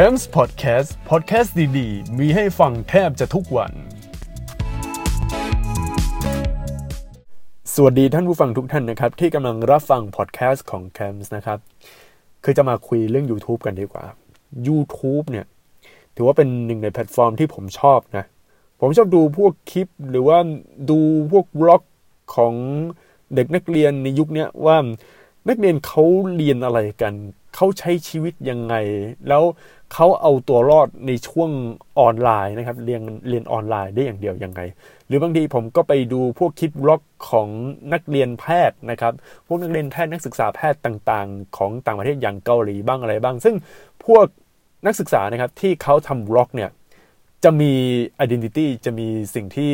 c a m s Podcast Podcast ดีๆ มีให้ฟังแทบจะทุกวัน สวัสดีท่านผู้ฟังทุกท่านนะครับ ที่กำลังรับฟังพอดแคสต์ของ c a m s นะครับ คือจะมาคุยเรื่อง YouTube กันดีกว่า YouTube เนี่ย ถือว่าเป็นหนึ่งในแพลตฟอร์มที่ผมชอบนะ ผมชอบดูพวกคลิปหรือว่าดูพวก vlog ของเด็กนักเรียนในยุคนี้ว่านักเรียนเขาเรียนอะไรกัน เขาใช้ชีวิตยังไง แล้วเขาเอาตัวรอดในช่วงออนไลน์นะครับเรียนเรียนออนไลน์ได้อย่างเดียวยังไง หรือบางทีผมก็ไปดูพวกคลิปบล็อกของนักเรียนแพทย์นะครับพวกนักเรียนแพทย์นักศึกษาแพทย์ต่างๆ ของต่างประเทศอย่างเกาหลีบ้างอะไรบ้าง ซึ่งพวกนักศึกษานะครับที่เขาทำบล็อกเนี่ยจะมี identity จะมีสิ่งที่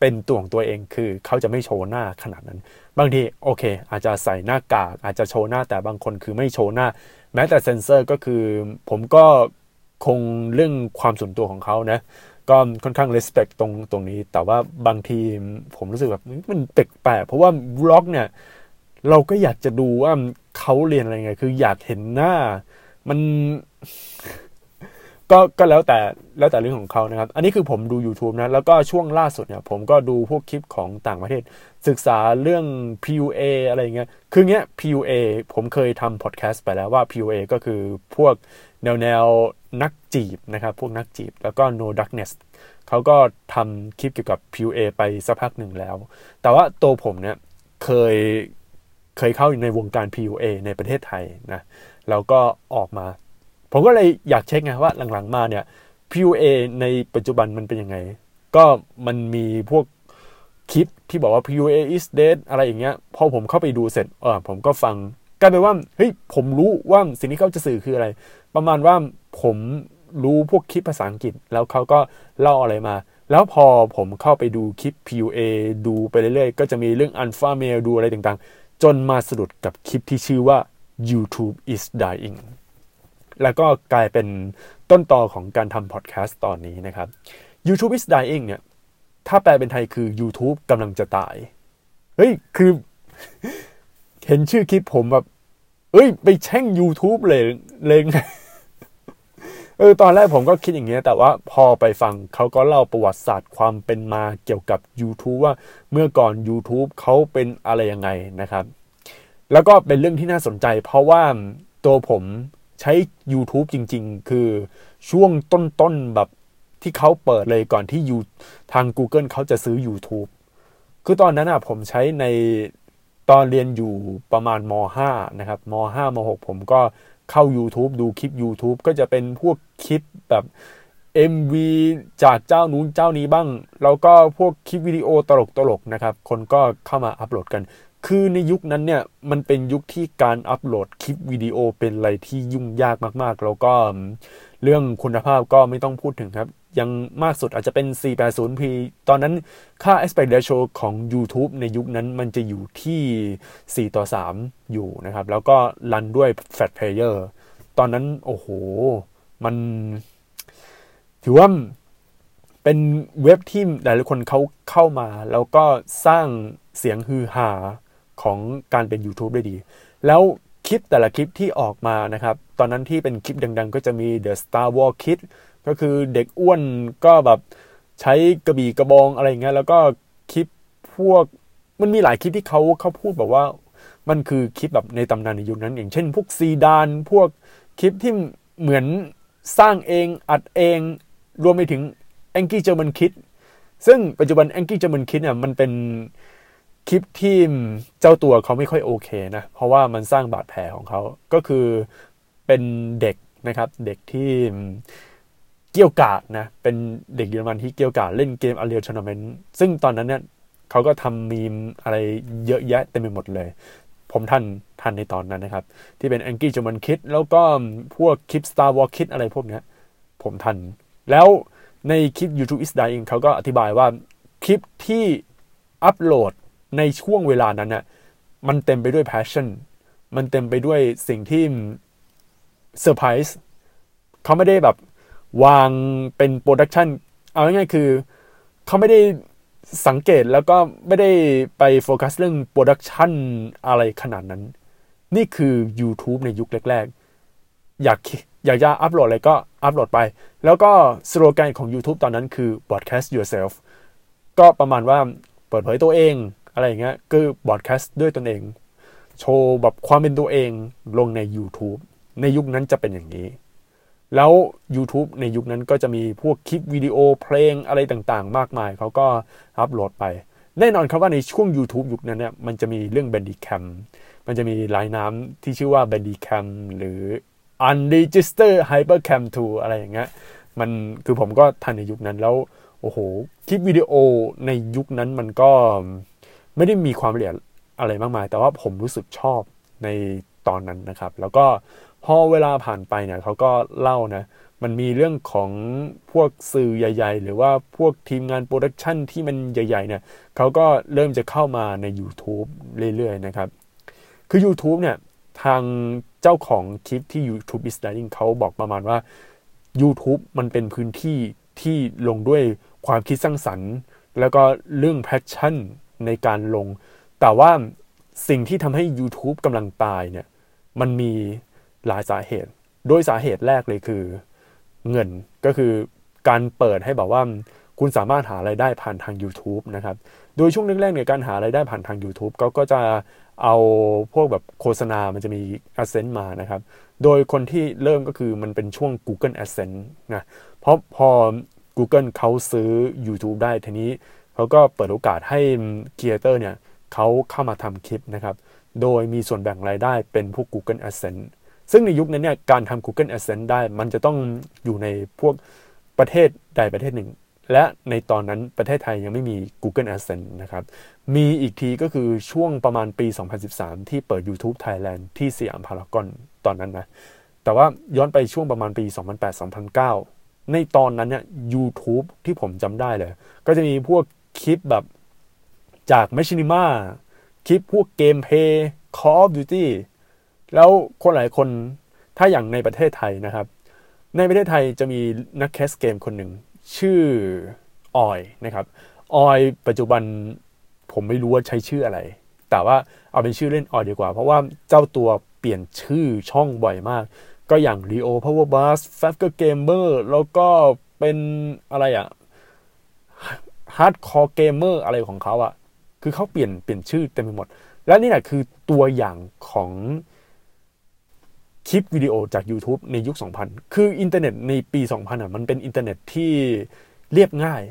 เป็นตัวของตัวเองคือเขาจะไม่โชว์หน้าขนาดนั้น บางทีโอเค อาจจะใส่หน้ากากอาจจะโชว์หน้าแต่บางคนคือไม่โชว์หน้า แม้แต่เซนเซอร์ก็คือ ผมก็คงเรื่องความส่วนตัวของเขานะก็ค่อนข้าง respect ตรงตรงนี้ แต่ว่าบางทีผมรู้สึกแบบมันแปลกๆเพราะว่าบล็อกเนี่ย เราก็อยากจะดูว่าเขาเรียนอะไรไง คืออยากเห็นหน้า มัน ก็ก็แล้วแต่แล้วแต่เรื่องของเขานะครับ อันนี้คือผมดู YouTube นะ แล้วก็ช่วงล่าสุดเนี่ยผมก็ดูพวกคลิปของต่างประเทศ ศึกษาเรื่อง PUA อะไรเงี้ย คือเงี้ย PUA ผมเคยทำพอดแคสต์ไปแล้วว่า PUA ก็คือพวกแนวแนวนักจีบนะครับ พวกนักจีบ แล้วก็ No Darkness เขาก็ทำคลิปเกี่ยวกับ PUA ไปสักพักหนึ่งแล้ว แต่ว่าตัวผมเนี่ยเคยเคยเข้าอยู่ในวงการ PUA ในประเทศไทยนะ แล้วก็ออกมา ผมก็เลยอยากเช็คไงว่าหลังๆมาเนี่ย PUA ในปัจจุบันมันเป็นยังไง ก็มันมีพวกคลิปที่บอกว่า PUA is dead อะไรอย่างเงี้ย พอผมเข้าไปดูเสร็จเออผมก็ฟังกลายเป็นว่าเฮ้ยผมรู้ว่าสิ่งที่เขาจะสื่อคืออะไร ประมาณว่าผมรู้พวกคลิปภาษาอังกฤษ แล้วเขาก็เล่าอะไรมา แล้วพอผมเข้าไปดูคลิป PUA ดูไปเรื่อยๆ ก็จะมีเรื่อง Alpha Male ดูอะไรต่างๆ จนมาสะดุดกับคลิปที่ชื่อว่า YouTube is dying แล้วก็กลายเป็นต้นตอของการทำพอดแคสต์ตอนนี้นะครับ YouTube is dying เนี่ย ถ้าแปลเป็นไทยคือ YouTube กำลังจะตาย เฮ้ย คือ เห็นชื่อคลิปผมแบบเอ้ย ไปแช่ง YouTube เลยเลยเออตอนแรกผมก็คิดอย่างเงี้ย แต่ว่าพอไปฟังเขาก็เล่าประวัติศาสตร์ความเป็นมาเกี่ยวกับ YouTube ว่าเมื่อก่อน YouTube เขาเป็นอะไรยังไงนะครับ แล้วก็เป็นเรื่องที่น่าสนใจ เพราะว่าตัวผม ใช้ YouTube จริง ๆ คือช่วงต้นๆแบบที่เขาเปิดเลยก่อนที่ยูทาง Google เขาจะซื้อ YouTube คือตอนนั้นอะผมใช้ในตอนเรียนอยู่ประมาณม .5 นะครับม .5 ม .6 ผมก็เข้า YouTube ดูคลิป YouTube ก็จะเป็นพวกคลิปแบบ MV จากเจ้านู้นเจ้านี้บ้าง แล้วก็พวกคลิปวิดีโอตลกๆนะครับ คนก็เข้ามาอัปโหลดกัน คือในยุคนั้นเนี่ยมันเป็นยุคที่การอัปโหลดคลิปวิดีโอเป็นอะไรที่ยุ่งยากมากๆ แล้วก็เรื่องคุณภาพก็ไม่ต้องพูดถึงครับ ยังมากสุดอาจจะเป็น 480p ตอนนั้นค่า aspect ratio ของ YouTube ในยุคนั้นมันจะอยู่ที่ 4 ต่อ 3 อยู่นะครับ แล้วก็รันด้วย fat player ตอนนั้นโอ้โห มัน ถือว่าเป็นเว็บที่หลายคนเขาเข้ามา แล้วก็สร้างเสียงฮือฮา ของการเป็น YouTube ได้ดี แล้วคลิปแต่ละคลิปที่ออกมานะครับ ตอนนั้นที่เป็นคลิปดัง ๆ ก็จะมี The Star Wars Kid ก็คือเด็กอ้วนก็แบบใช้กระบี่กระบองอะไรเงี้ยแล้วก็คลิปพวกมันมีหลายคลิปที่เขาเขาพูดแบบว่า มันคือคลิปแบบในตำนานในยุคนั้น อย่างเช่น พวกซีดานพวกคลิปที่เหมือนสร้างเองอัดเองรวมไปถึง Angry German Kid ซึ่งปัจจุบัน Angry German Kid เนี่ยมันเป็น คลิปที่เจ้าตัวเขาไม่ค่อยโอเคนะ เพราะว่ามันสร้างบาดแผลของเขาก็คือเป็นเด็กนะครับ เด็กที่เกี่ยวกาดนะ เป็นเด็กเยอรมันที่เกี่ยวกาดเล่นเกม Unreal Tournament ซึ่งตอนนั้นเนี่ยเขาก็ทำมีมอะไรเยอะแยะเต็มไปหมดเลย ผมทันทันในตอนนั้นนะครับ ที่เป็น Angry German Kid แล้วก็พวกคลิป Star Wars Kid อะไรพวกนี้ผมทัน แล้วในคลิป YouTube is dying เขาก็อธิบายว่าคลิปที่อัปโหลด ในช่วงเวลานั้นน่ะมันเต็มไปด้วย passion มันเต็มไปด้วยสิ่งที่เซอร์ไพรส์เขาไม่ได้แบบวางเป็น production เอาง่ายๆคือเขาไม่ได้สังเกตแล้วก็ไม่ได้ไปโฟกัสเรื่อง production อะไรขนาดนั้น นี่คือ YouTube ในยุคแรก ๆ อยากอยากจะอัปโหลดอะไรก็อัปโหลดไป แล้วก็สโลแกนของ YouTube ตอนนั้นคือ broadcast yourself ก็ประมาณว่าเปิดเผยตัวเอง อะไรอย่างเงี้ยคือ broadcast ด้วยตนเอง โชว์แบบความเป็นตัวเองลงใน YouTube ในยุคนั้นจะเป็นอย่างนี้ แล้ว YouTube ในยุคนั้นก็จะมีพวกคลิปวิดีโอเพลงอะไรต่างๆ มากมาย เขาก็อัปโหลดไป แน่นอนครับว่าในช่วง YouTube ยุคนั้นเนี่ยมันจะมีเรื่อง Bandicam มันจะมีลายน้ำที่ชื่อว่า Bandicam หรือ Unregister Hypercam 2 อะไรอย่างเงี้ยมันคือผมก็ทันในยุคนั้นแล้ว โอ้โห คลิปวิดีโอในยุคนั้นมันก็ ไม่ได้มีความละเอียดอะไรมากมาย แต่ว่าผมรู้สึกชอบในตอนนั้นนะครับ แล้วก็พอเวลาผ่านไปเนี่ยเขาก็เล่านะ มันมีเรื่องของพวกสื่อใหญ่ ๆ หรือว่าพวกทีมงาน production ที่มันใหญ่ ๆ เนี่ยเขาก็เริ่มจะเข้ามาใน YouTube เรื่อย ๆ นะครับ คือ YouTube เนี่ย ทางเจ้าของคลิปที่ YouTube is dying เขาบอกประมาณว่า YouTube มันเป็นพื้นที่ที่ลงด้วยความคิดสร้างสรรค์ แล้วก็เรื่อง passion ในการลง แต่ว่าสิ่งที่ทำให้ YouTube กำลังตายเนี่ย มันมีหลายสาเหตุ โดยสาเหตุแรกเลยคือเงินก็คือการเปิดให้แบบว่าคุณสามารถหาไรายได้ผ่านทาง YouTube นะครับ โดยช่วงแรกๆเนี่ยการหาไรายได้ผ่านทาง YouTube ก็ก็จะเอาพวกแบบโฆษณา มันจะมี Adsense มานะครับ โดยคนที่เริ่มก็คือมันเป็นช่วง Google Adsense นะ เพราะพอ Google เขาซื้อ YouTube ได้ทีนี้ เขาก็เปิดโอกาสให้ครีเอเตอร์เนี่ยเขาเข้ามาทำคลิปนะครับ โดยมีส่วนแบ่งรายได้เป็นพวก Google Adsense ซึ่งในยุคนั้นเนี่ยการทำ Google Adsense ได้มันจะต้องอยู่ในพวกประเทศใดประเทศหนึ่ง และในตอนนั้นประเทศไทยยังไม่มี Google Adsense นะครับ มีอีกทีก็คือช่วงประมาณปี 2013 ที่เปิด YouTube Thailand ที่สยามพารากอนตอนนั้นนะ แต่ว่าย้อนไปช่วงประมาณปี 2008-2009 ในตอนนั้นเนี่ย YouTube ที่ผมจำได้เลย ก็จะมีพวก คลิปแบบจาก m a c h i n i m a คลิปพวกเกมเพย์ Call of Duty แล้วคนหลายคนถ้าอย่างในประเทศไทยนะครับ ในประเทศไทยจะมีนักแคสเกมคนหนึ่ง ชื่อออยนะครับออยปัจจุบันผมไม่รู้ว่าใช้ชื่ออะไร แต่ว่าเอาเป็นชื่อเล่นออยดีกว่า เพราะว่าเจ้าตัวเปลี่ยนชื่อช่องบ่อยมาก ก็อย่าง Rio Power Bus f a f ก Gamer แล้วก็เป็นอะไรอะ Hardcore Gamer อร์อะไรของเขาอะคือเขาเปลี่ยนเปลี่ยนชื่อเต็มไปหมด และนี่แหละคือตัวอย่างของคลิปวิดีโอจาก YouTube ในยุค 2000 คืออินเทอร์เน็ตในปี 2000อะมันเป็นอินเทอร์เน็ตที่เรียบง่าย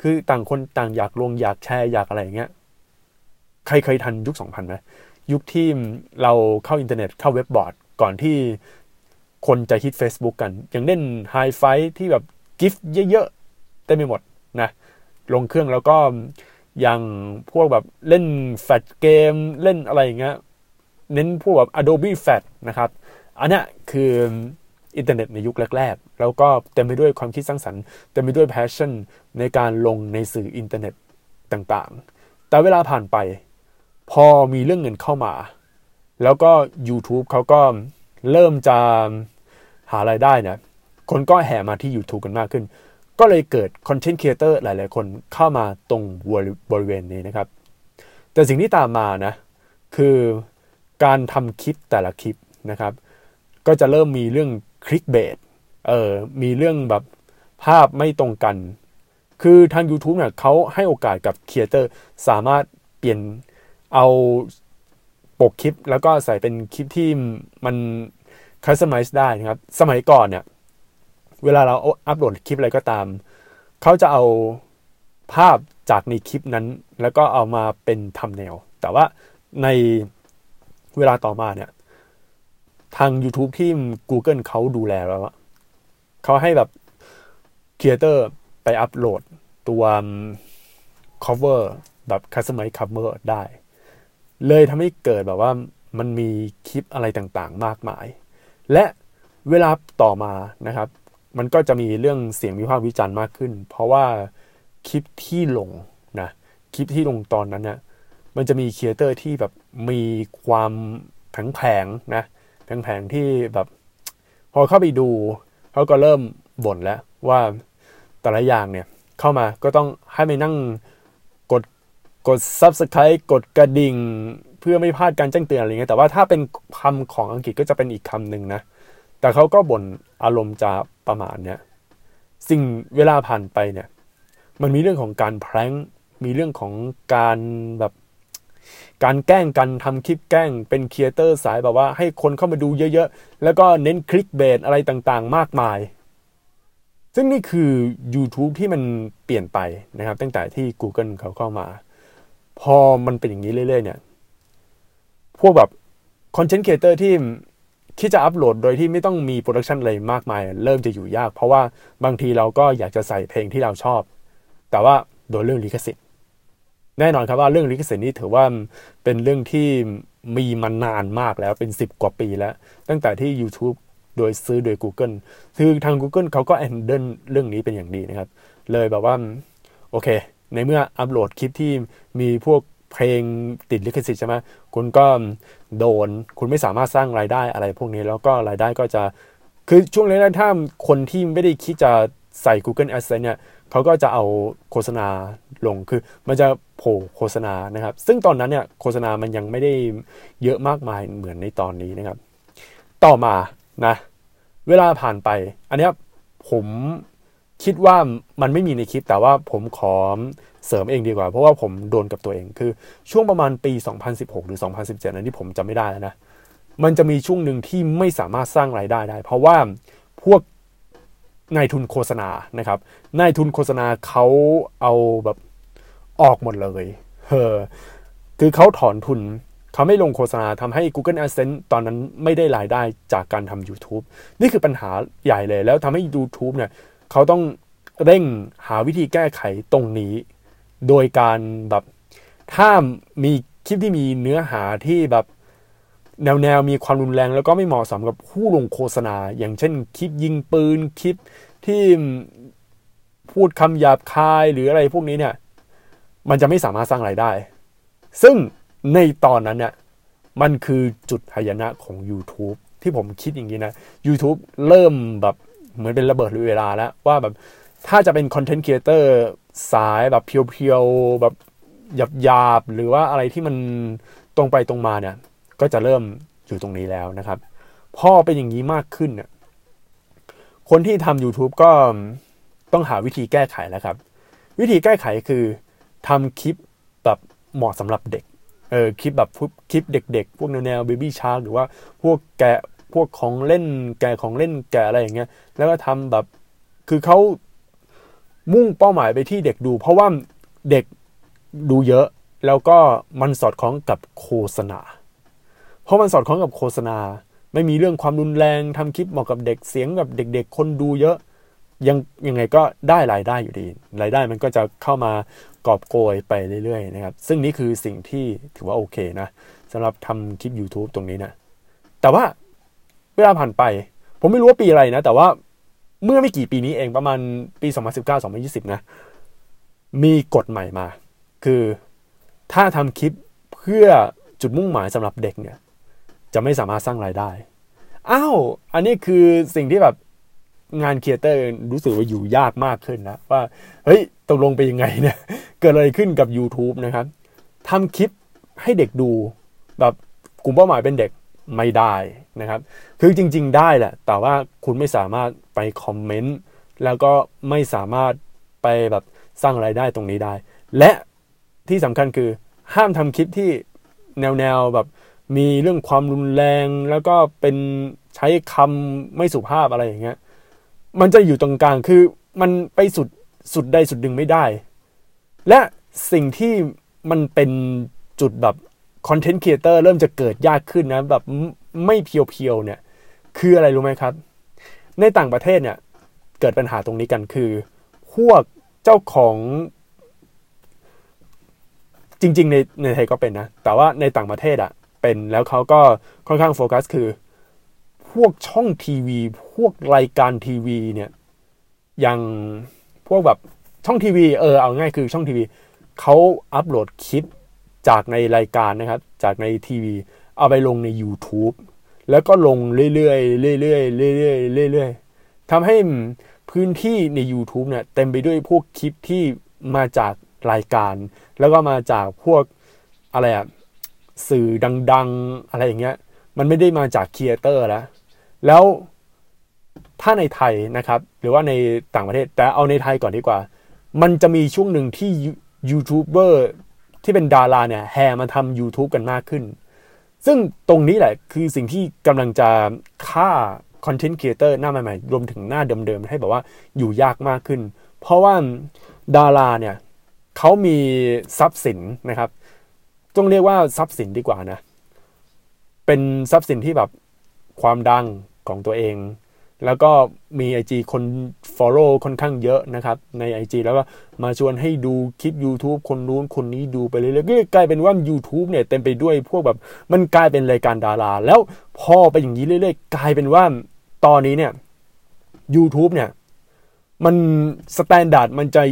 คือต่างคนต่างอยากลงอยากแชร์อยากอะไรอย่างเงี้ย ใครเคยทันยุค 2000ไหมยุคที่เราเข้าอินเทอร์เน็ตเข้าเว็บบอร์ด ก่อนที่คนจะฮิต Facebook กัน อย่างเล่นไฮไฟที่แบบ GIF เยอะๆเต็มไปหมดนะ ลงเครื่องแล้วก็อย่างพวกแบบเล่น Flash game เล่นอะไรอย่างเงี้ยเน้นพวกแบบ Adobe Flash นะครับ อันนี้คืออินเทอร์เน็ตในยุคแรก ๆ แล้วก็เต็มไปด้วยความคิดสร้างสรรค์เต็มไปด้วย passion ในการลงในสื่ออินเทอร์เน็ตต่างๆ แต่เวลาผ่านไป พอมีเรื่องเงินเข้ามา แล้วก็ YouTube เขาก็เริ่มจะหารายได้เนี่ยคนก็แห่มาที่ YouTube กันมากขึ้น ก็เลยเกิด content creator หลาย ๆ คนเข้ามาตรงบริเวณนี้นะครับ แต่สิ่งที่ตามมานะคือการทำคลิปแต่ละคลิปนะครับ ก็จะเริ่มมีเรื่อง clickbait เออมีเรื่องแบบภาพไม่ตรงกัน คือทาง YouTube เนี่ยเขาให้โอกาสกับ creator สามารถเปลี่ยนเอาปกคลิป แล้วก็ใส่เป็นคลิปที่มัน customize ได้นะครับ สมัยก่อนเนี่ย เวลาเราอัปโหลดคลิปอะไรก็ตาม เขาจะเอาภาพจากในคลิปนั้น แล้วก็เอามาเป็น thumbnail แต่ว่าในเวลาต่อมาเนี่ย ทาง YouTube ที่ Google เขาดูแลแล้วเขาให้แบบครีเอเตอร์ไปอัปโหลดตัว cover แบบ customize cover ได้ เลยทำให้เกิดแบบว่ามันมีคลิปอะไรต่างๆ มากมาย และเวลาต่อมานะครับ มันก็จะมีเรื่องเสียงวิพากษ์วิจารณ์มากขึ้น เพราะว่าคลิปที่ลงนะคลิปที่ลงตอนนั้นเนะี่ยมันจะมีครีเอเตอร์ที่แบบมีความแผงๆนะแผงๆที่แบบพอเข้าไปดูเขาก็เริ่มบ่นแล้วว่าแต่ละอย่างเนี่ยเข้ามาก็ต้องให้ไปนั่งกดกด subscribe กดกระดิ่ง เพื่อไม่พลาดการแจ้งเตือนอะไรเงี้ยแต่ว่าถ้าเป็นคำของอังกฤษก็จะเป็นอีกคำหนึ่งนะ แต่เขาก็บ่นอารมณ์จะ ประมาณเนี้ยสิ่งเวลาผ่านไปเนี่ย มันมีเรื่องของการ prank มีเรื่องของการแบบการแกล้งกันทำคลิปแกล้งเป็น creator สายแบบว่าให้คนเข้ามาดูเยอะๆ แล้วก็เน้น clickbait อะไรต่างๆ มากมาย ซึ่งนี่คือ YouTube ที่มันเปลี่ยนไปนะครับ ตั้งแต่ที่ Google เขาเข้ามา พอมันเป็นอย่างนี้เรื่อยๆเนี่ย พวกแบบ content creator ที่ ที่จะอัปโหลดโดยที่ไม่ต้องมี production อะไรมากมาย เริ่มจะอยู่ยาก เพราะว่าบางทีเราก็อยากจะใส่เพลงที่เราชอบ แต่ว่าโดนเรื่องลิขสิทธิ์แน่นอนครับว่าเรื่องลิขสิทธิ์นี้ถือว่าเป็นเรื่องที่มีมานานมากแล้วเป็น 10 กว่าปีแล้ว ตั้งแต่ที่ YouTube โดยซื้อโดย Google คือทาง Google เขาก็แอนเดิลเรื่องนี้เป็นอย่างดีนะครับ เลยแบบว่า โอเค ในเมื่ออัปโหลดคลิปที่มีพวก เพลงติดลิขสิทธิ์ใช่ไหมคุณก็โดนคุณไม่สามารถสร้างรายได้อะไรพวกนี้แล้วก็รายได้ก็จะคือช่วงแรกๆถ้าคนที่ไม่ได้คิดจะใส่ Google Adsense เนี่ยเขาก็จะเอาโฆษณาลงคือมันจะโผล่โฆษณานะครับ ซึ่งตอนนั้นเนี่ยโฆษณามันยังไม่ได้เยอะมากมายเหมือนในตอนนี้นะครับ ต่อมานะ เวลาผ่านไป อันนี้ผม คิดว่ามันไม่มีในคลิปแต่ว่าผมขอเสริมเองดีกว่า เพราะว่าผมโดนกับตัวเองคือช่วงประมาณปี 2016 หรือ 2017 นั้นที่ผมจำไม่ได้แล้วนะ มันจะมีช่วงหนึ่งที่ไม่สามารถสร้างรายได้ได้ เพราะว่าพวกนายทุนโฆษณานะครับนายทุนโฆษณาเขาเอาแบบออกหมดเลยเออคือเขาถอนทุนเขาไม่ลงโฆษณาทำให้ Google Adsense ตอนนั้นไม่ได้รายได้จากการทำ YouTube นี่คือปัญหาใหญ่เลยแล้วทำให้ YouTube เนี่ย เขาต้องเร่งหาวิธีแก้ไขตรงนี้ โดยการแบบถ้ามีคลิปที่มีเนื้อหาที่แบบแนวแนวมีความรุนแรงแล้วก็ไม่เหมาะสมกับผู้ลงโฆษณา อย่างเช่นคลิปยิงปืนคลิปที่พูดคำหยาบคายหรืออะไรพวกนี้เนี่ย มันจะไม่สามารถสร้างไรายได้ ซึ่งในตอนนั้นเนี่ยมันคือจุดหายนะของ YouTube ที่ผมคิดอย่างนี้นะ YouTube เริ่มแบบ เหมือนเป็นระเบิดเวลาแล้ว ว่าแบบถ้าจะเป็นคอนเทนต์ครีเอเตอร์สายแบบเพียวๆแบบหยาบๆหรือว่าอะไรที่มันตรงไปตรงมาเนี่ย ก็จะเริ่มอยู่ตรงนี้แล้วนะครับ พ่อเป็นอย่างนี้มากขึ้นเนี่ยคนที่ทำ YouTube ก็ต้องหาวิธีแก้ไขแล้วครับ วิธีแก้ไขคือทำคลิปแบบเหมาะสำหรับเด็กเออคลิปแบบคลิปเด็ก ๆ พวกแนวแนวเบบี้ชาร์หรือว่าพวกแกะ พวกของเล่นแกะของเล่นแกะอะไรอย่างเงี้ย แล้วก็ทำแบบคือเขามุ่งเป้าหมายไปที่เด็กดู เพราะว่าเด็กดูเยอะ แล้วก็มันสอดคล้องกับโฆษณา เพราะมันสอดคล้องกับโฆษณา ไม่มีเรื่องความรุนแรงทำคลิปเหมาะกับเด็กเสียงกับเด็ก ๆ คนดูเยอะยังยังไงก็ได้รายได้อยู่ดี รายได้มันก็จะเข้ามากอบโกยไปเรื่อยๆนะครับ ซึ่งนี่คือสิ่งที่ถือว่าโอเคนะสำหรับทำคลิป YouTube ตรงนี้นะ แต่ว่า เวลาผ่านไป ผมไม่รู้ว่าปีอะไรนะ แต่ว่าเมื่อไม่กี่ปีนี้เองประมาณปี 2019-2020 นะ มีกฎใหม่มา คือถ้าทำคลิปเพื่อจุดมุ่งหมายสำหรับเด็กเนี่ย จะไม่สามารถสร้างรายได้ อ้าว อันนี้คือสิ่งที่แบบงานครีเอเตอร์รู้สึกว่าอยู่ยากมากขึ้นนะ ว่า เฮ้ยตกลงไปยังไงเนี่ย เกิดอะไรขึ้นกับ YouTube นะครับทำคลิปให้เด็กดูแบบกลุ่มเป้าหมายเป็นเด็กไม่ได้ นะครับ คือจริง ๆ ได้แหละ แต่ว่าคุณไม่สามารถไปคอมเมนต์แล้วก็ไม่สามารถไปแบบสร้างไรายได้ตรงนี้ได้ และที่สำคัญคือห้ามทำคลิปที่แนวๆแบบมีเรื่องความรุนแรงแล้วก็เป็นใช้คำไม่สุภาพอะไรอย่างเงี้ย มันจะอยู่ตรงกลางคือมันไปสุดสุดใดสุดดึงไม่ได้ และสิ่งที่มันเป็นจุดแบบ คอนเทนต์ครีเอเตอร์เริ่มจะเกิดยากขึ้นนะแบบไม่เพียวๆเนี่ย คืออะไรรู้ไหมครับ ในต่างประเทศเนี่ย เกิดปัญหาตรงนี้กันคือ พวกเจ้าของจริง ๆ ในในไทยก็เป็นนะ แต่ว่าในต่างประเทศอะเป็นแล้วเขาก็ค่อนข้างโฟกัสคือ พวกช่องทีวี พวกรายการทีวีเนี่ยอย่างพวกแบบช่องทีวีเออเอาง่ายคือช่องทีวีเขาอัปโหลดคลิป จากในรายการนะครับ จากในทีวี เอาไปลงใน YouTube แล้วก็ลงเรื่อยๆเรื่อยๆเรื่อยๆเรื่อยๆทำให้พื้นที่ใน YouTube เนี่ยเต็มไปด้วยพวกคลิปที่มาจากรายการ แล้วก็มาจากพวกอะไรอะสื่อดัง ๆ อะไรอย่างเงี้ย มันไม่ได้มาจาก creator แล้ว แล้วถ้าในไทยนะครับ หรือว่าในต่างประเทศ แต่เอาในไทยก่อนดีกว่า มันจะมีช่วงหนึ่งที่ยูทูบเบอร์ ที่เป็นดาราเนี่ยแห่มาทำ YouTube กันมากขึ้น ซึ่งตรงนี้แหละคือสิ่งที่กำลังจะฆ่า content creator หน้าใหม่ๆ รวมถึงหน้าเดิมๆ ให้แบบว่าอยู่ยากมากขึ้น เพราะว่าดาราเนี่ยเขามีทรัพย์สินนะครับต้องเรียกว่าทรัพย์สินดีกว่านะ เป็นทรัพย์สินที่แบบความดังของตัวเอง แล้วก็มี IG คน Follow ค่อนข้างเยอะนะครับ ใน IG แล้วก็มาชวนให้ดูคลิป YouTube คนนู้นคนนี้ดูไปเรื่อยๆก็กลายเป็นว่า YouTube เนี่ยเต็มไปด้วยพวกแบบมันกลายเป็นรายการดารา แล้วพอไปอย่างนี้เรื่อยๆ กลายเป็นว่าตอนนี้เนี่ย YouTube เนี่ย มัน standard มันจะ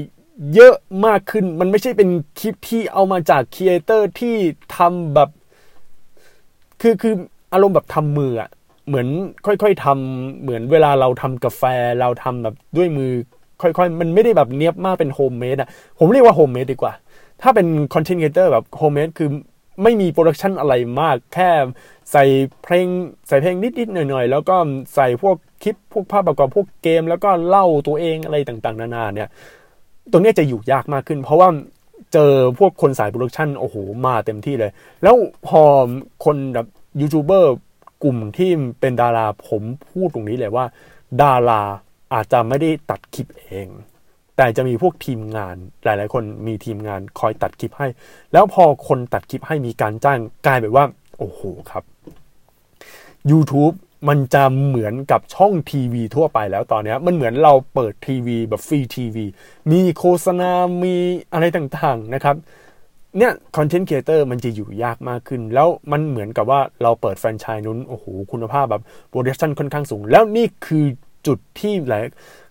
เยอะมากขึ้น มันไม่ใช่เป็นคลิปที่เอามาจาก creator ที่ทำแบบ คือคืออารมณ์แบบทำมืออะ เหมือนค่อยๆทำเหมือนเวลาเราทำกาแฟเราทำแบบด้วยมือค่อยๆ มันไม่ได้แบบเนียบมากเป็น homemade อะ ผมเรียกว่า homemade ดีกว่า ถ้าเป็น content creator แบบ homemade คือไม่มี production อะไรมาก แค่ใส่เพลงใส่เพลงนิดๆหน่อยๆ แล้วก็ใส่พวกคลิป พวกภาพประกอบพวกเกม แล้วก็เล่าตัวเองอะไรต่างๆ นานาเนี่ย ตรงนี้จะอยู่ยากมากขึ้น เพราะว่าเจอพวกคนสาย production โอ้โห มาเต็มที่เลย แล้วพอคนแบบยูทูบเบอร์ กลุ่มที่เป็นดาราผมพูดตรงนี้เลยว่า ดาราอาจจะไม่ได้ตัดคลิปเอง แต่จะมีพวกทีมงานหลาย ๆ คนมีทีมงานคอยตัดคลิปให้ แล้วพอคนตัดคลิปให้มีการจ้างกลายเป็นว่า โอ้โหครับ YouTube มันจะเหมือนกับช่องทีวีทั่วไปแล้วตอนนี้มันเหมือนเราเปิดทีวีแบบฟรีทีวี มีโฆษณา มีอะไรต่างๆนะครับ เนี่ย content creator มันจะอยู่ยากมากขึ้น แล้วมันเหมือนกับว่าเราเปิดแฟรนไชส์นู้นโอ้โหคุณภาพแบบ production ค่อนข้างสูง แล้วนี่คือจุดที่หลาย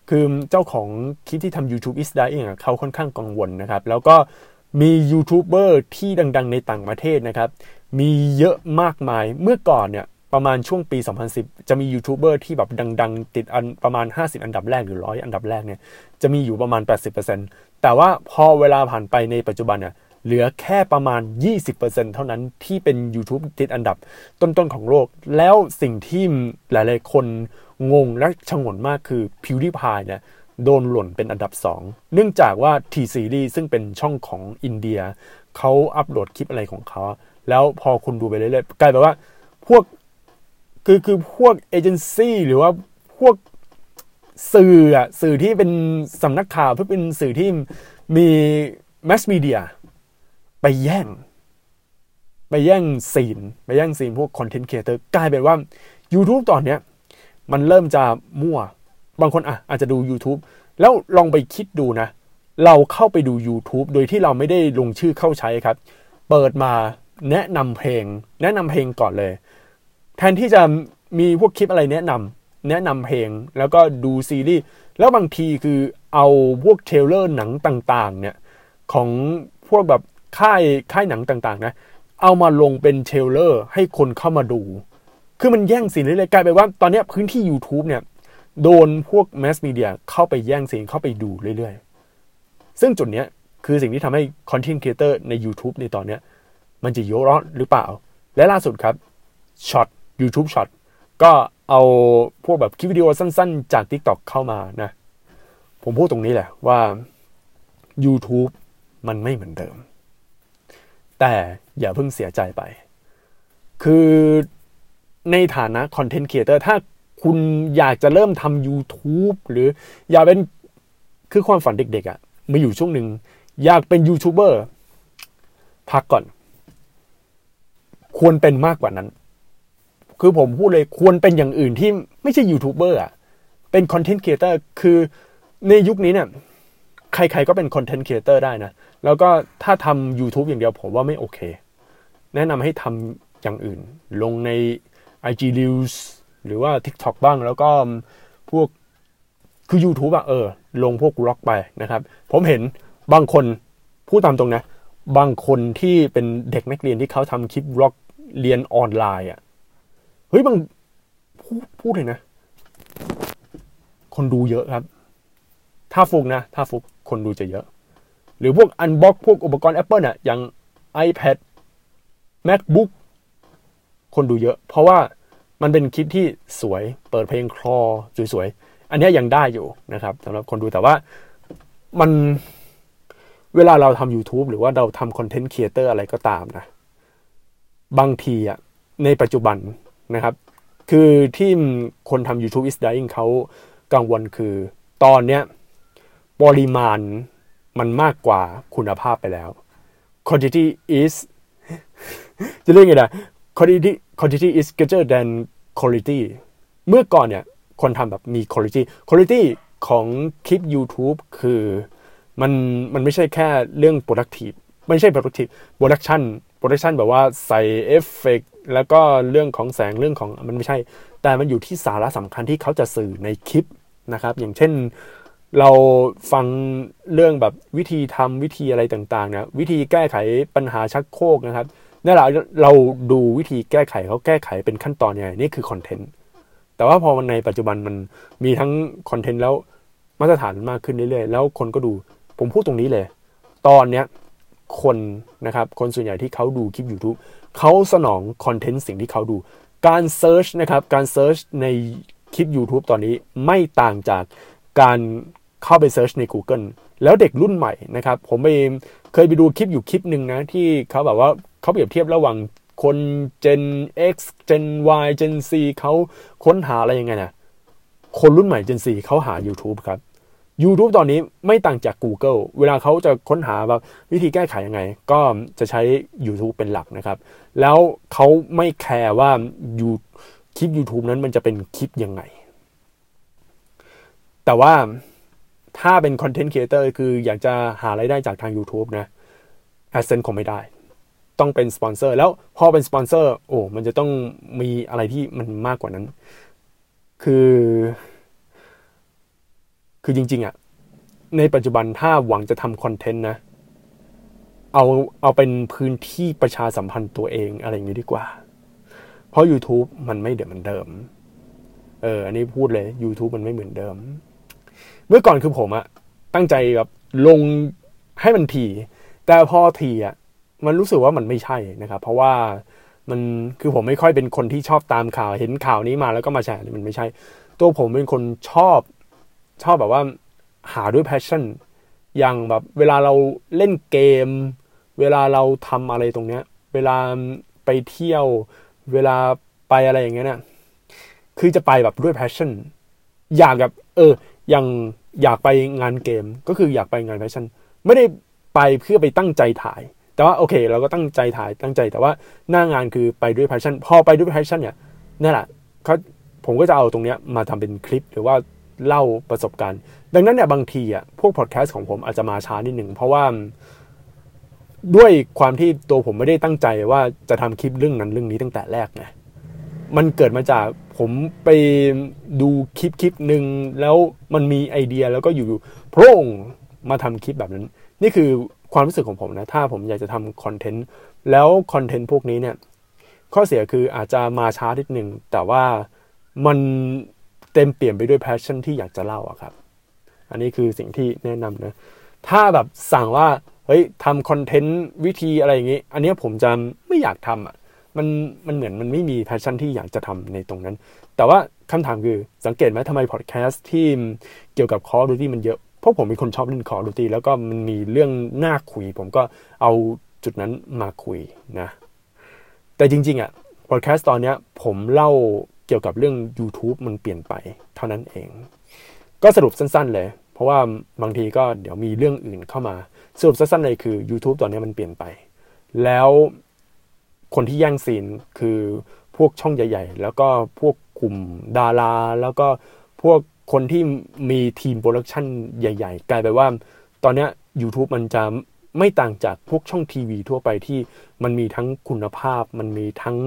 คือเจ้าของคลิปที่ทำ YouTube is dying เขาค่อนข้างกังวลนะครับ แล้วก็มียูทูบเบอร์ที่ดังๆ ในต่างประเทศนะครับ มีเยอะมากมายเมื่อก่อนเนี่ยประมาณช่วงปี 2010 จะมียูทูบเบอร์ที่แบบดัง ๆ ติดอันประมาณ 50 อันดับแรกหรือร้อยอันดับแรกเนี่ยจะมีอยู่ประมาณ 80%แต่ว่าพอเวลาผ่านไปในปัจจุบันเนี่ย เหลือแค่ประมาณ 20%เท่านั้นที่เป็น YouTube ติดอันดับต้นๆของโลก แล้วสิ่งที่หลายๆคนงงและชงนมากคือ PewDiePie เนี่ยโดนหล่นเป็นอันดับ 2 เนื่องจากว่า T Series ซึ่งเป็นช่องของอินเดีย เขาอัปโหลดคลิปอะไรของเขา แล้วพอคุณดูไปเรื่อยๆ กลายเป็นว่าพวกคือคือพวกเอเจนซี่หรือว่าพวกสื่ออะสื่อที่เป็นสำนักข่าวเพื่อเป็นสื่อที่มีแมสมีเดีย ไปแย่ง ไปแย่งซีน ไปแย่งซีนพวก content creator กลายเป็นว่า YouTube ตอนเนี้ยมันเริ่มจะมั่ว บางคนอะอาจจะดู YouTube แล้วลองไปคิดดูนะ เราเข้าไปดู YouTube โดยที่เราไม่ได้ลงชื่อเข้าใช้ครับ เปิดมาแนะนำเพลง แนะนำเพลงก่อนเลย แทนที่จะมีพวกคลิปอะไรแนะนำแนะนำเพลงแล้วก็ดูซีรีส์แล้วบางทีคือเอาพวก trailer หนังต่างๆเนี่ยของพวกแบบ ค่ายค่ายหนังต่างๆนะ เอามาลงเป็น trailer ให้คนเข้ามาดู คือมันแย่งซีนเรื่อยกลายเป็นว่าตอนนี้พื้นที่ YouTube เนี่ย โดนพวก mass media เข้าไปแย่งซีนเข้าไปดูเรื่อยๆ ซึ่งจุดเนี้ยคือสิ่งที่ทำให้ content creator ใน YouTube ในตอนเนี้ยมันจะอยู่รอดหรือเปล่า และล่าสุดครับช็อต YouTube ช็อตก็เอาพวกแบบคลิปวิดีโอสั้นๆ จาก TikTok เข้ามานะ ผมพูดตรงนี้แหละว่า YouTube มันไม่เหมือนเดิม แต่อย่าเพิ่งเสียใจไป คือในฐานะ content creator ถ้าคุณอยากจะเริ่มทำ YouTube หรืออยากเป็นคือความฝันเด็กๆอะ่ะมาอยู่ช่วงหนึ่งอยากเป็นยูทูบเบอร์พักก่อน ควรเป็นมากกว่านั้น คือผมพูดเลยควรเป็นอย่างอื่นที่ไม่ใช่ยูทูบเบอร์อะเป็น content creator คือในยุคนี้เนี่ยใครๆก็เป็น content creator ได้นะ แล้วก็ถ้าทำ YouTube อย่างเดียวผมว่าไม่โอเค แนะนำให้ทำอย่างอื่น ลงใน IG Reels หรือว่า TikTok บ้าง แล้วก็พวกคือ YouTube อะเออ ลงพวก vlog ไปนะครับ ผมเห็นบางคนพูดตามตรงนะ บางคนที่เป็นเด็กนักเรียนที่เขาทำคลิป vlog เรียนออนไลน์อะเฮ้ยบางพูดพูดเลยนะ คนดูเยอะครับ ถ้าฟลุกนะ ถ้าฟลุกคนดูจะเยอะ หรือพวก unbox พวกอุปกรณ์ Apple อะอย่าง iPad MacBook คนดูเยอะ เพราะว่ามันเป็นคลิปที่สวยเปิดเพลงคลอสวยๆ อันนี้ยังได้อยู่นะครับสำหรับคนดูแต่ว่ามันเวลาเราทำ YouTube หรือว่าเราทำ content creator อะไรก็ตามนะ บางทีอะในปัจจุบันนะครับ คือที่คนทำ YouTube is dying เขากังวลคือตอนเนี้ยปริมาณ มันมากกว่าคุณภาพไปแล้ว quantity is จะเรียกไงนะ quantity quantity is greater than quality เมื่อก่อนเนี่ยคนทำแบบมี quality quality ของคลิป YouTube คือมันมันไม่ใช่แค่เรื่อง productive ไม่ใช่ productive production production แบบว่าใส่เอฟเฟกแล้วก็เรื่องของแสงเรื่องของมันไม่ใช่ แต่มันอยู่ที่สาระสำคัญที่เขาจะสื่อในคลิปนะครับ อย่างเช่น เราฟังเรื่องแบบวิธีทำวิธีอะไรต่างๆนะวิธีแก้ไขปัญหาชักโครกนะครับนี่แหละเราดูวิธีแก้ไขเขาแก้ไขเป็นขั้นตอนยังไงนี่คือ content แต่ว่าพอมันในปัจจุบันมันมีทั้ง content แล้วมาตรฐานมากขึ้นเรื่อยๆ แล้วคนก็ดูผมพูดตรงนี้เลย ตอนเนี้ยคนนะครับคนส่วนใหญ่ที่เขาดูคลิป YouTube เขาสนอง content สิ่งที่เขาดู การ search นะครับการ search ในคลิป YouTube ตอนนี้ไม่ต่างจากการ เข้าไป search ใน Google แล้วเด็กรุ่นใหม่นะครับ ผมไปเคยไปดูคลิปอยู่คลิปหนึ่งนะ ที่เขาแบบว่าเขาเปรียบเทียบระหว่างคน Gen X Gen Y Gen Z เขาค้นหาอะไรยังไงนะคนรุ่นใหม่ Gen Z เขาหา YouTube ครับ YouTube ตอนนี้ไม่ต่างจาก Google เวลาเขาจะค้นหาแบบวิธีแก้ไขยังไง ก็จะใช้ YouTube เป็นหลักนะครับ แล้วเขาไม่แคร์ว่ายูคลิป YouTube นั้นมันจะเป็นคลิปยังไง แต่ว่า ถ้าเป็น content creator คืออยากจะหาไรายได้จากทาง YouTube นะ AdSense คงไม่ได้ ต้องเป็นสปอนเซอร์แล้วพอเป็นสปอนเซอร์โอ้มันจะต้องมีอะไรที่มันมากกว่านั้น คือ คือจริง ๆอะ่ะในปัจจุบันถ้าหวังจะทำ content นะ เอาเอาเป็นพื้นที่ประชาสัมพันธ์ตัวเองอะไรอย่างนี้ดีกว่า เพราะ YouTube มันไม่เดิมเหมือนเดิม เออ อันนี้พูดเลย YouTube มันไม่เหมือนเดิม เมื่อก่อนคือผมอะตั้งใจแบบลงให้มันถี่ แต่พอถี่อะมันรู้สึกว่ามันไม่ใช่นะครับ เพราะว่ามันคือผมไม่ค่อยเป็นคนที่ชอบตามข่าวเห็นข่าวนี้มาแล้วก็มาแชร์มันไม่ใช่ ตัวผมเป็นคนชอบชอบแบบว่าหาด้วย passion อย่างแบบเวลาเราเล่นเกม เวลาเราทำอะไรตรงเนี้ย เวลาไปเที่ยว เวลาไปอะไรอย่างเงี้ยเนี่ยคือจะไปแบบด้วย passion อยากแบบ เอออย่างอยากไปงานเกมก็คืออยากไปงาน passion ไม่ได้ไปเพื่อไปตั้งใจถ่าย แต่ว่าโอเค เราก็ตั้งใจถ่ายตั้งใจ แต่ว่าหน้างานคือไปด้วย passion พอไปด้วย passion เนี่ยนั่นแหละเขาผมก็จะเอาตรงเนี้ยมาทำเป็นคลิปหรือว่าเล่าประสบการณ์ ดังนั้นเนี่ยบางทีอะพวกพอดแคสต์ของผมอาจจะมาช้านิดหนึ่งเพราะว่าด้วยความที่ตัวผมไม่ได้ตั้งใจว่าจะทำคลิปเรื่องนั้นเรื่องนี้ตั้งแต่แรกไงมันเกิดมาจาก ผมไปดูคลิปคลิปหนึ่งแล้วมันมีไอเดียแล้วก็อยู่โพร่งมาทำคลิปแบบนั้น นี่คือความรู้สึกของผมนะ ถ้าผมอยากจะทำคอนเทนต์ แล้วคอนเทนต์พวกนี้เนี่ย ข้อเสียคืออาจจะมาช้านิดหนึ่งแต่ว่ามันเต็มเปลี่ยนไปด้วยแพชชั่นที่อยากจะเล่าอะครับ อันนี้คือสิ่งที่แนะนำนะ ถ้าแบบสั่งว่า เฮ้ยทำ content วิธีอะไรอย่างนี้ อันนี้ผมจะไม่อยากทำอะ มันมันเหมือนมันไม่มี passion ที่อยากจะทำในตรงนั้น แต่ว่าคำถามคือสังเกตไหมทำไมพอดแคสต์ที่เกี่ยวกับ Call of Duty มันเยอะ เพราะผมเป็นคนชอบเล่น Call of Duty แล้วก็มันมีเรื่องน่าคุย ผมก็เอาจุดนั้นมาคุยนะ แต่จริง ๆอะพอดแคสต์ตอนนี้ผมเล่าเกี่ยวกับเรื่อง YouTube มันเปลี่ยนไปเท่านั้นเอง ก็สรุปสั้น ๆ เลย เพราะว่าบางทีก็เดี๋ยวมีเรื่องอื่นเข้ามา สรุปสั้นๆเลยคือ YouTube ตอนนี้มันเปลี่ยนไป แล้ว คนที่แย่งซีนคือพวกช่องใหญ่ ๆ แล้วก็พวกกลุ่มดารา แล้วก็พวกคนที่มีทีมโปรดักชันใหญ่ ๆ กลายไปว่า ตอนนี้ YouTube มันจะไม่ต่างจากพวกช่องทีวีทั่วไปที่มันมีทั้งคุณภาพ มันมีทั้ง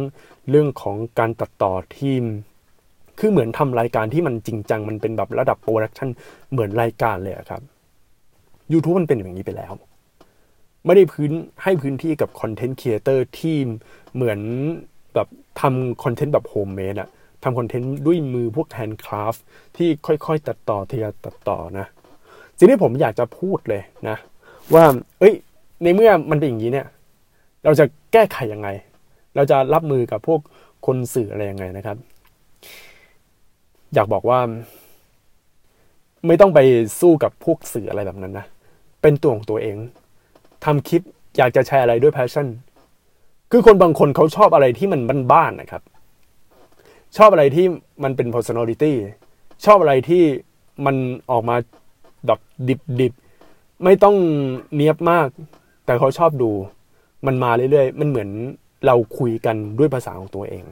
เรื่องของการตัดต่อทีม คือเหมือนทำรายการที่มันจริงจัง มันเป็นแบบระดับ production เหมือนรายการเลยครับ YouTube มันเป็นอย่างนี้ไปแล้ว ไม่ได้พื้นให้พื้นที่กับ content creator ที่เหมือนแบบทำ content แบบ homemade อะทำ content ด้วยมือพวก handcraft ที่ค่อยๆ ตัดต่อทีละตัดต่อนะสิ่งที่ผมอยากจะพูดเลยนะ ว่า เอ้ย ในเมื่อมันเป็นอย่างนี้เนี่ย เราจะแก้ไขยังไง เราจะรับมือกับพวกคนสื่ออะไรยังไงนะครับ อยากบอกว่า ไม่ต้องไปสู้กับพวกสื่ออะไรแบบนั้นนะ เป็นตัวของตัวเอง ทำคลิปอยากจะแชร์อะไรด้วยแพชชั่น คือคนบางคนเขาชอบอะไรที่มันบ้านๆนะครับ ชอบอะไรที่มันเป็น personality ชอบอะไรที่มันออกมาแบบดิบๆ ไม่ต้องเนียบมาก แต่เขาชอบดู มันมาเรื่อยๆ มันเหมือนเราคุยกันด้วยภาษาของตัวเอง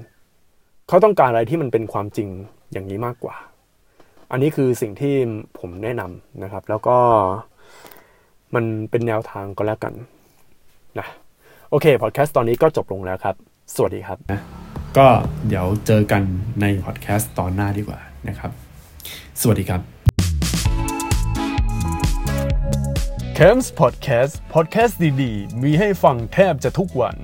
เขาต้องการอะไรที่มันเป็นความจริงอย่างนี้มากกว่า อันนี้คือสิ่งที่ผมแนะนำนะครับ แล้วก็ มันเป็นแนวทางก็แล้วกันนะโอเคพอดแคสต์ตอนนี้ก็จบลงแล้วครับ สวัสดีครับนะก็เดี๋ยวเจอกันในพอดแคสต์ตอนหน้าดีกว่านะครับ สวัสดีครับ c a m s Podcast Podcast ดีๆ มีให้ฟังแทบจะทุกวัน